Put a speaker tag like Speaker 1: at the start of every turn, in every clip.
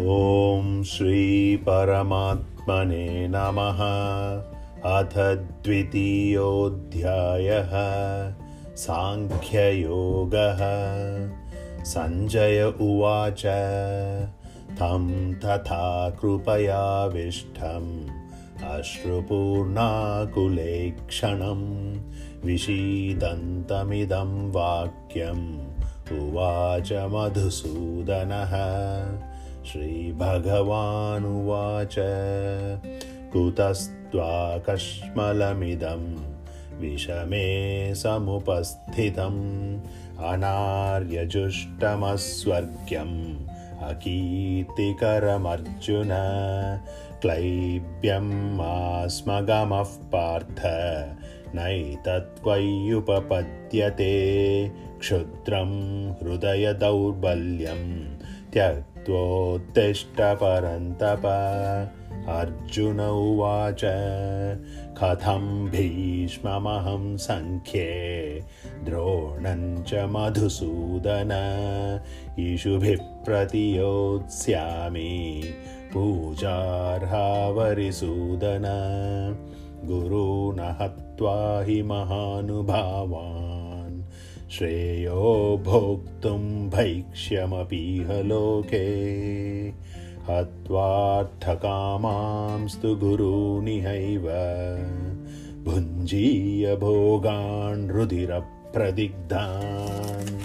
Speaker 1: ॐ श्रीपरमात्मने नमः। अथ द्वितीयोऽध्यायः। साङ्ख्ययोगः। सञ्जय उवाच। तं तथा कृपयाविष्टम् अश्रुपूर्णाकुलेक्षणं विषीदन्तमिदं वाक्यम्। उवाच मधुसूदनः श्रीभगवानुवाच। कुतस्त्वाकश्मलमिदं विषमे समुपस्थितम् अनार्यजुष्टमस्वर्ग्यम् अकीर्तिकरमर्जुन क्लैब्यम् आस्मगमः पार्थ नैतत्त्वय्युपपद्यते क्षुद्रं हृदयदौर्बल्यं त्यक्त्वोत्तिष्ठपरन्तप अर्जुन उवाच कथं भीष्ममहं सङ्ख्ये द्रोणं च मधुसूदन इषुभिः प्रतियोत्स्यामि पूजार्हावरिसूदन। हत्वा हि महानुभावान् श्रेयो भोक्तुं भैक्ष्यमपीह लोके। हत्वार्थकामांस्तु गुरूनिहैव। भुञ्जीय भोगान् रुधिरप्रदिग्धान्।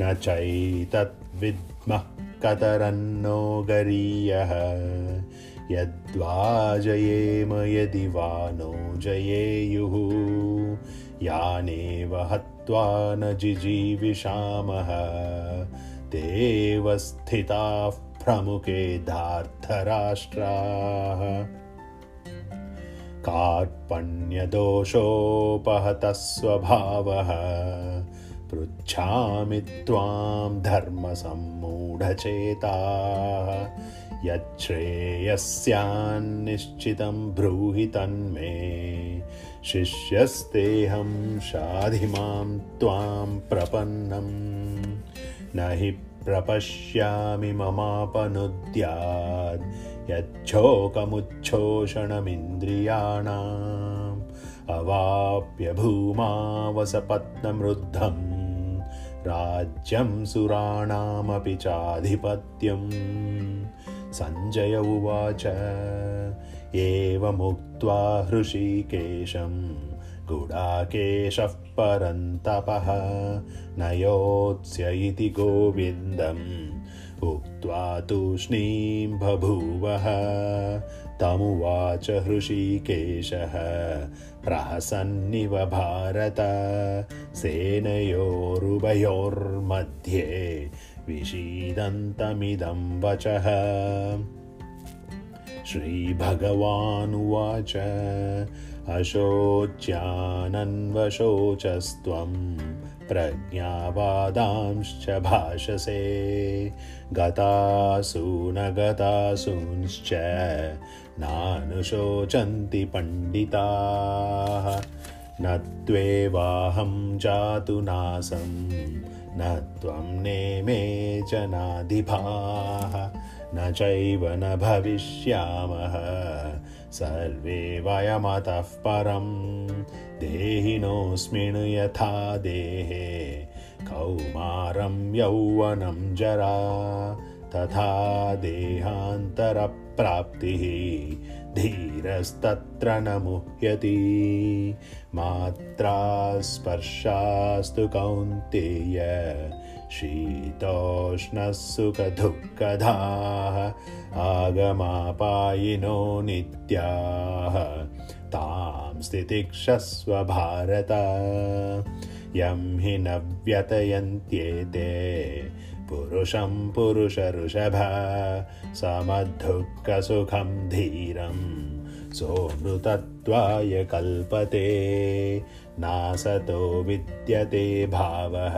Speaker 1: न चैतद्विद्मः कतरन्नो गरीयः। यद्वा जयेम यदि वा नो जयेयुः। यानेव न जिजीविषामः। तेव स्थिताः प्रमुखे धार्तराष्ट्राः। कार्पण्यदोषोपहतः स्वभावः। पृच्छामि त्वां धर्मसम्मूढचेताः। यच्छ्रेयस्यान्निश्चितं ब्रूहि तन्मे शिष्यस्तेऽहं शाधि मां त्वां प्रपन्नम् न हि प्रपश्यामि ममापनुद्याद् यच्छोकमुच्छोषणमिन्द्रियाणाम्। अवाप्य भूमावसपत्नमृद्धम् राज्यं सुराणामपि चाधिपत्यम् सञ्जय उवाच एवमुक्त्वा हृषीकेशम् गुडाकेशः परन्तपः न योत्स्य इति गोविन्दम् उक्त्वा तूष्णीं बभूवः तमुवाच हृषीकेशः प्रहसन्निव भारत सेनयोरुभयोर्मध्ये विषीदन्तमिदं वचः श्रीभगवानुवाच। अशोच्यानन्वशोचस्त्वं प्रज्ञावादांश्च भाषसे। गतासु न गतासूंश्च नानुशोचन्ति पण्डिताः। न त्वेवाहं जातु नासं न त्वं नेमे च नाधिभाः न चैव न भविष्यामः। सर्वे वयमतः परं देहिनोऽस्मिन् यथा देहे। कौमारं यौवनं जरा तथा देहान्तरप्राप्तिः। धीरस्तत्र न मुह्यति। मात्रा स्पर्शास्तु कौन्तेय शीतोष्णः सुखदुःखदाः आगमापायिनो नित्याः तां स्थितिक्षस्व भारत। यं हि न व्यतयन्त्येते। पुरुषं पुरुषऋषभ समद्धुःखसुखं धीरं। सोऽमृतत्वाय कल्पते नासतो विद्यते भावः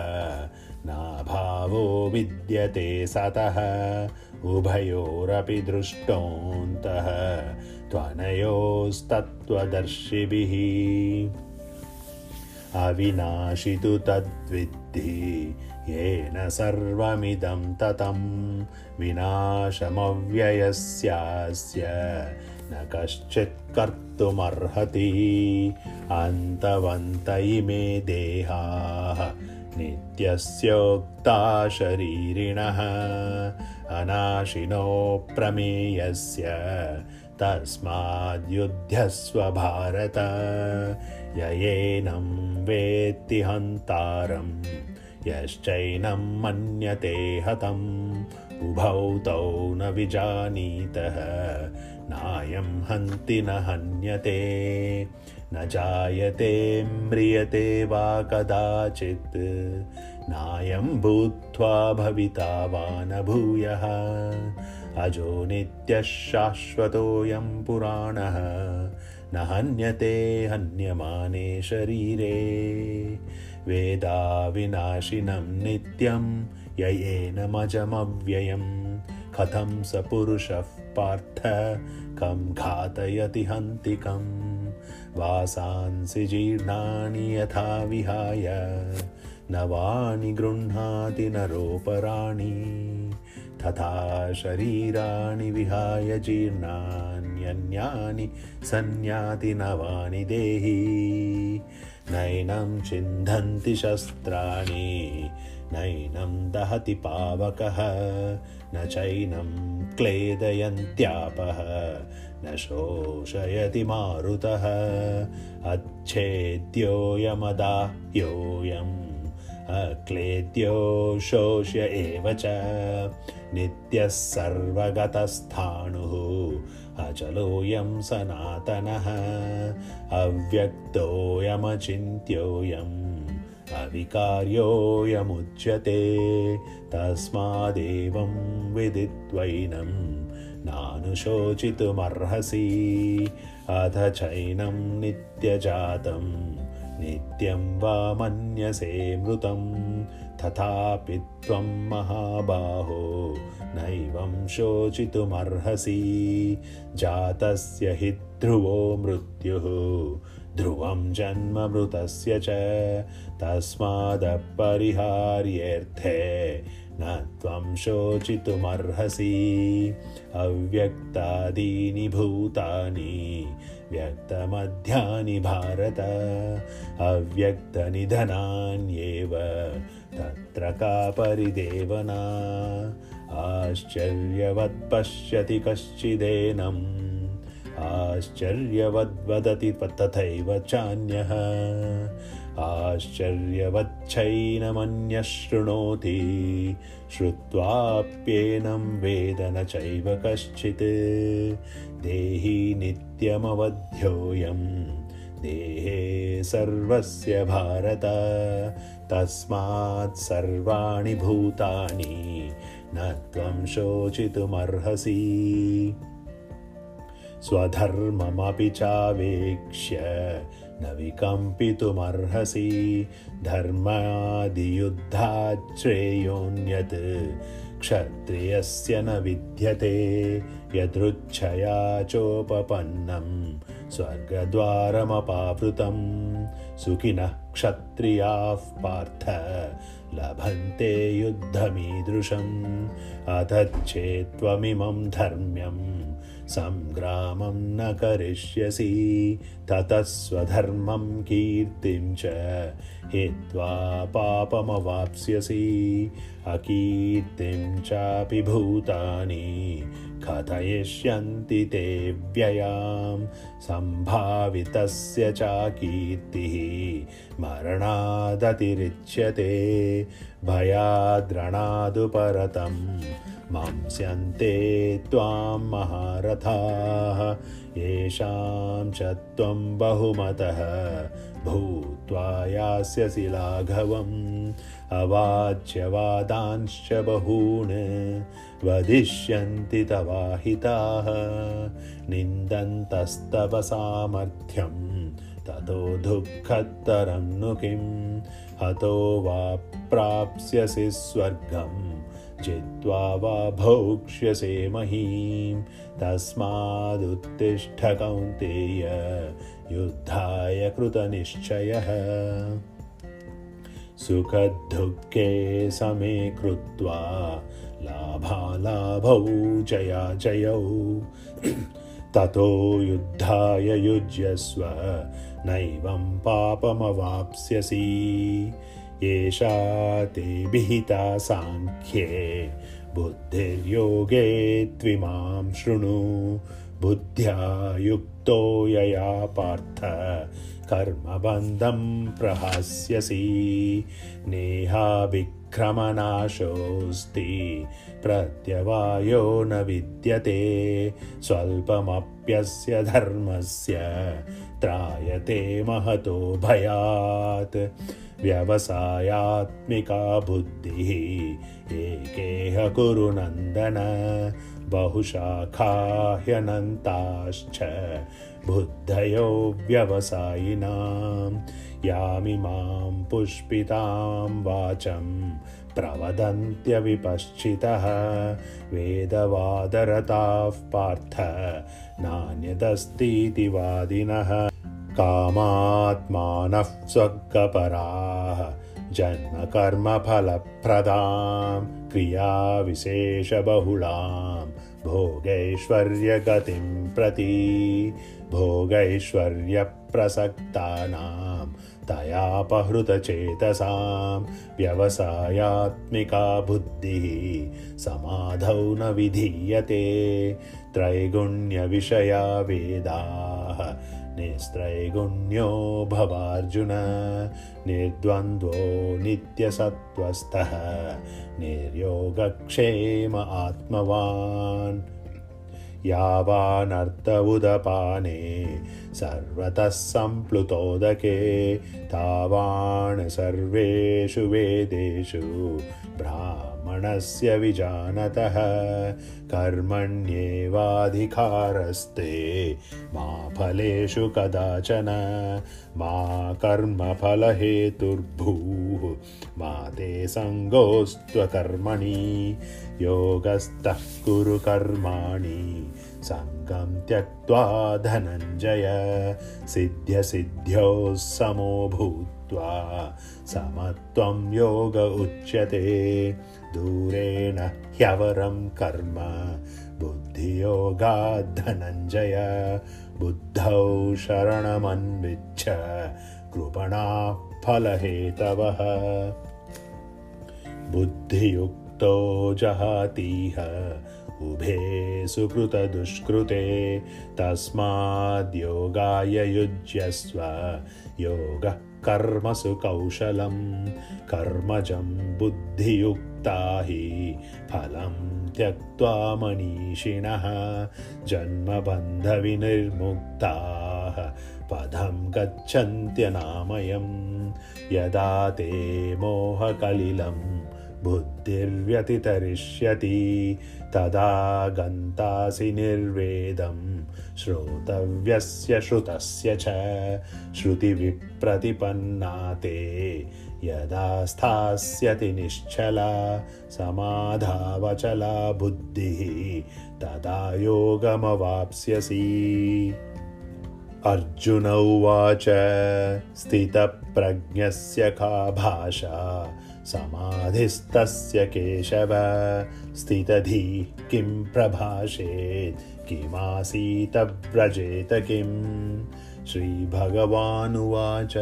Speaker 1: नाभावो विद्यते सतः। उभयोरपि दृष्टोऽन्तः। त्वनयोस्तत्त्वदर्शिभिः। अविनाशि तु तद्विद्धि। येन सर्वमिदं ततं विनाशमव्ययस्यास्य। न कश्चित् कर्तुमर्हति। अन्तवन्त इमे देहाः नित्यस्योक्ता शरीरिणः अनाशिनो प्रमेयस्य तस्माद्युध्यस्व भारत ययेनं वेत्ति हन्तारम् यश्चैनं मन्यते हतम्। उभौ तौ न विजानीतः नायं हन्ति न हन्यते न जायते म्रियते वा कदाचित्। नायं भूत्वा भविता वा न भूयः अजो नित्यः शाश्वतोऽयं पुराणः। न हन्यते हन्यमाने शरीरे। वेदाविनाशिनं नित्यं ययेनमजमव्ययं कथं स पुरुषः पार्थ कं घातयति हन्तिकं वासांसि जीर्णानि यथा विहाय नवानि गृह्णाति नरोपराणि तथा शरीराणि विहाय जीर्णान्यन्यानि सन्याति नवानि देहि। नैनं चिन्धन्ति शस्त्राणि नैनं दहति पावकः न चैनं क्लेदयन्त्यापः न शोषयति मारुतः। अच्छेद्योऽयमदाह्योऽयम् अक्लेद्यो शोष्य एव च। नित्यः सर्वगतस्थाणुः। अचलोऽयं सनातनः। अव्यक्तोऽयमचिन्त्योऽयम्। अविकार्योऽयमुच्यते। तस्मादेवं विदित्वैनं नानुशोचितुमर्हसि अथ चैनं नित्यजातं नित्यं वा मन्यसे मृतं। तथापि त्वं महाबाहो नैवं शोचितुमर्हसि। जातस्य हि ध्रुवो मृत्युः ध्रुवं जन्ममृतस्य च। तस्मादपरिहार्येऽर्थे न त्वं शोचितुमर्हसि। अव्यक्तादीनि भूतानि व्यक्तमध्यानि भारत। अव्यक्तनिधनान्येव तत्र का परिदेवना आश्चर्यवत् पश्यति कश्चिदेनम् आश्चर्यवद्वदति तथैव चान्यः आश्चर्यवच्छैनमन्यः शृणोति श्रुत्वाप्येनं वेद न चैव कश्चित्। देहि नित्यमवध्योऽयं देहे सर्वस्य भारत। तस्मात् सर्वाणि भूतानि न त्वं शोचितुमर्हसि। स्वधर्ममपि चावेक्ष्य न विकम्पितुमर्हसि धर्मादियुद्धाच्छ्रेयोऽन्यत्। क्षत्रियस्य न विद्यते यदृच्छया चोपपन्नं स्वर्गद्वारमपावृतं सुखिनः क्षत्रियाः पार्थ। लभन्ते युद्धमीदृशम्। अथ चेत्त्वमिमं धर्म्यम् सङ्ग्रामं न करिष्यसि ततः स्वधर्मं कीर्तिं च हित्वा पापमवाप्स्यसि। अकीर्तिं चापि भूतानि कथयिष्यन्ति ते व्ययां। सम्भावितस्य चाकीर्तिः मरणादतिरिच्यते भयाद्रणादुपरतम् मांस्यन्ते त्वां महारथाः येषां च त्वं बहुमतः भूत्वा यास्यसि लाघवम् अवाच्यवादांश्च बहून् वदिष्यन्ति तवाहिताः निन्दन्तस्तव सामर्थ्यं ततो दुःखतरं नु किं हतो वा प्राप्स्यसि स्वर्गम् जित्वा वा भोक्ष्यसे महीं। तस्मादुत्तिष्ठ कौन्तेय युद्धाय कृतनिश्चयः। सुखदुःखे समे कृत्वा लाभालाभौ जया जयौ ततो युद्धाय युज्यस्व नैवं पापमवाप्स्यसि। एषा ते विहिता साङ्ख्ये बुद्धिर्योगे त्विमां शृणु बुद्ध्या युक्तो यया पार्थ। कर्मबन्धं प्रहास्यसि। नेहाभिक्रमनाशोऽस्ति। प्रत्यवायो न विद्यते। स्वल्पमप्यस्य धर्मस्य त्रायते महतो भयात्। व्यवसायात्मिका बुद्धिः एकेह कुरु नन्दन बहुशाखाह्यनन्ताश्च बुद्धयो व्यवसायिनां। यामिमां पुष्पितां वाचं प्रवदन्त्यविपश्चितः। वेदवादरताः पार्थ नान्यदस्तीति वादिनः कामात्मानः स्वर्गपराः जन्मकर्मफलप्रदां क्रियाविशेषबहुलां भोगैश्वर्यगतिं प्रति भोगैश्वर्यप्रसक्तानां तयापहृतचेतसां व्यवसायात्मिका बुद्धिः समाधौ न विधीयते त्रैगुण्यविषया वेदाः निस्त्रैगुण्यो भवार्जुन निर्द्वन्द्वो नित्यसत्त्वस्थः निर्योगक्षेम आत्मवान्। यावानर्थ उदपाने सर्वतः सम्प्लुतोदके तावान् सर्वेषु वेदेषु ब्राह्मणस्य विजानतः कर्मण्येवाधिकारस्ते मा फलेषु कदाचन मा कर्मफलहेतुर्भूः मा ते सङ्गोस्त्वकर्मणि योगस्थः कुरु कर्माणि सङ्गं त्यक्त्वा धनञ्जय सिद्ध्यसिद्ध्योः समो समत्वं योग उच्यते। दूरेण ह्यवरं कर्म। बुद्धियोगाद्धनञ्जय। बुद्धौ शरणमन्विच्छ। कृपणाः फलहेतवः बुद्धियुक्तो जहातीह। उभे सुकृतदुष्कृते। तस्माद्योगाय युज्यस्व। योगः कर्मसु कौशलं कर्मजं बुद्धियुक्ता हि फलं त्यक्त्वा मनीषिणः जन्मबन्धविनिर्मुक्ताः। पदं गच्छन्त्यनामयं यदा ते मोहकलिलं बुद्धिर्व्यतितरिष्यति तदा गन्तासि निर्वेदं श्रोतव्यस्य श्रुतस्य च श्रुतिविप्रतिपन्ना ते यदा स्थास्यति निश्चला समाधावचला बुद्धिः तदा योगमवाप्स्यसि। अर्जुन उवाच स्थितप्रज्ञस्य का भाषा समाधिस्तस्य केशव स्थितधिः किं प्रभाषेत्? किमासीत व्रजेत किम् श्रीभगवानुवाच।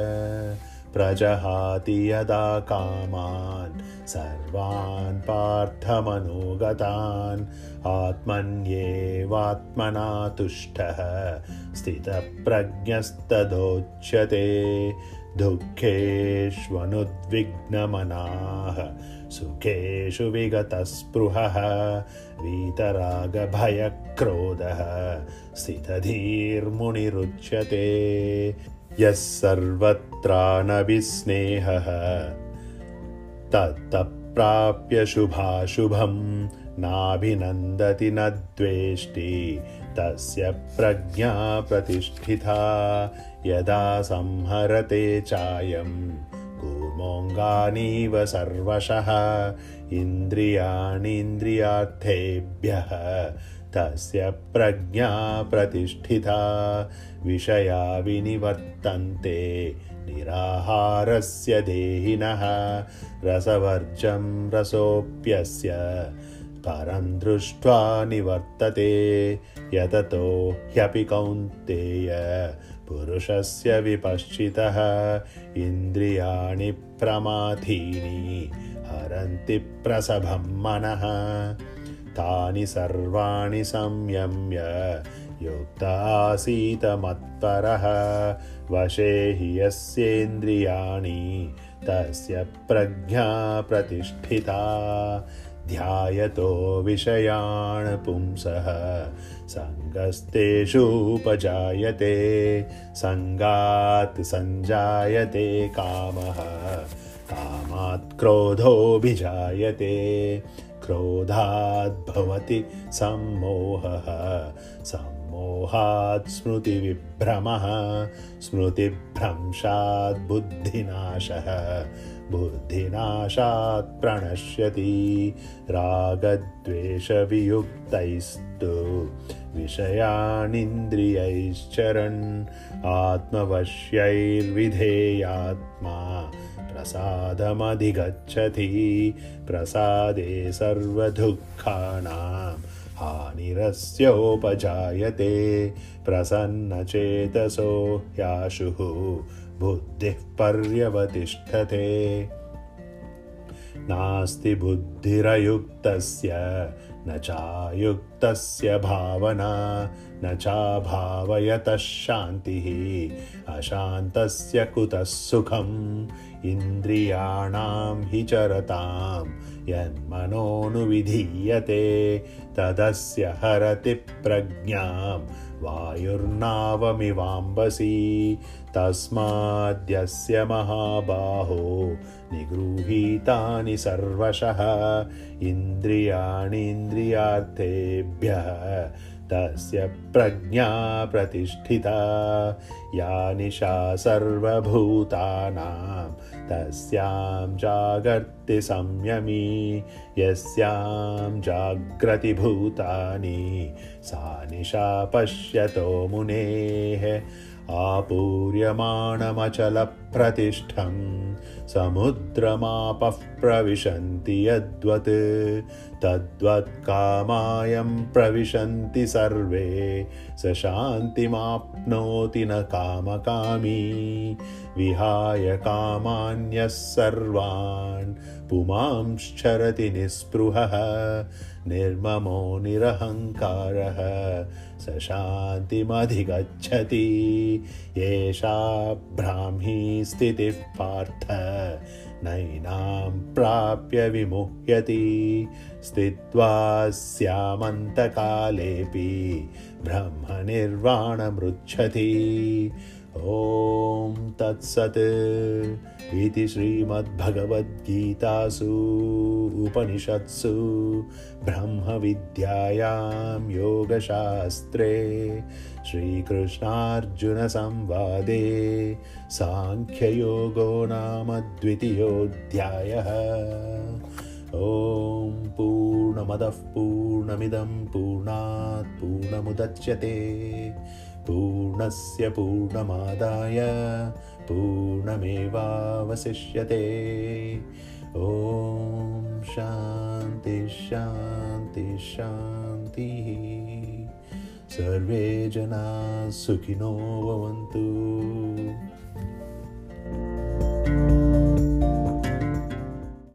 Speaker 1: प्रजहाति यदा कामान् सर्वान् पार्थमनोगतान्। आत्मन्येवात्मना तुष्टः स्थितप्रज्ञस्तदोच्यते दुःखेष्वनुद्विग्नमनाः। सुखेषु विगतस्पृहः वीतरागभयक्रोधः स्थितधीर्मुनिरुच्यते। यः सर्वत्रानभिस्नेहः तत्तप्राप्य शुभाशुभं नाभिनन्दति न द्वेष्टि। तस्य प्रज्ञा प्रतिष्ठिता यदा संहरते चायं कूर्मोऽङ्गानीव सर्वशः इन्द्रियाणीन्द्रियार्थेभ्यः तस्य प्रज्ञा प्रतिष्ठिता विषया विनिवर्तन्ते निराहारस्य देहिनः रसवर्जं रसोऽप्यस्य परं दृष्ट्वा निवर्तते यततो ह्यपि कौन्तेय पुरुषस्य विपश्चितः इन्द्रियाणि प्रमाथीनि हरन्ति प्रसभं मनः। तानि सर्वाणि संयम्य युक्त आसीतमत्परः वशे हि यस्येन्द्रियाणि तस्य प्रज्ञा प्रतिष्ठिता ध्यायतो विषयान् पुंसः सङ्गस्तेषूपजायते सङ्गात् सञ्जायते कामः। कामात् क्रोधोऽभिजायते क्रोधाद् भवति सम्मोहः। सम्मोहात् स्मृतिविभ्रमः स्मृतिभ्रंशात् बुद्धिनाशः बुद्धिनाशात् प्रणश्यति रागद्वेषवियुक्तैस्तु। विषयानिन्द्रियैश्चरन् आत्मवश्यैर्विधेयात्मा। प्रसादमधिगच्छति। प्रसादे सर्वदुःखानां हानिरस्योपजायते। प्रसन्नचेतसो ह्याशुः बुद्धिः पर्यवतिष्ठते। नास्ति बुद्धिरयुक्तस्य न चायुक्तस्य भावना न चाभावयतः शान्तिः अशान्तस्य कुतः सुखम्? इन्द्रियाणां हि चरतां यन्मनोनुविधीयते तदस्य हरति प्रज्ञां वायुर्नावमिवाम्बसि। तस्माद्यस्य महाबाहो निगृहीतानि सर्वशः। इन्द्रियाणीन्द्रियार्थेभ्यः तस्य प्रज्ञा प्रतिष्ठिता। या निशा सर्वभूतानां तस्यां जागर्ति संयमी यस्यां जाग्रतिभूतानि सा निशा पश्यतो मुनेः आपूर्यमाणमचलप्रतिष्ठं समुद्रमापः प्रविशन्ति यद्वत्। तद्वत्कामायं प्रविशन्ति सर्वे। स शान्तिमाप्नोति न कामकामी। विहाय कामान्यः सर्वान्। पुमांश्चरति निःस्पृहः। निर्ममो निरहङ्कारः। स शान्तिमधिगच्छति एषा ब्राह्मी स्थितिः पार्थ नैनां प्राप्य विमुह्यति। स्थित्वा स्यामन्तकालेऽपि ब्रह्मनिर्वाणमृच्छति ॐ तत्सत् इति श्रीमद्भगवद्गीतासु उपनिषत्सु ब्रह्मविद्यायां योगशास्त्रे श्रीकृष्णार्जुनसंवादे साङ्ख्ययोगो नाम द्वितीयोऽध्यायः। ॐ पूर्णमदः पूर्णमिदं पूर्णात् पूर्णमुदच्यते पूर्णस्य पूर्णमादाय पूर्णमेवावशिष्यते। ॐ शान्ति शान्ति शान्तिः। सर्वे जनाः सुखिनो भवन्तु।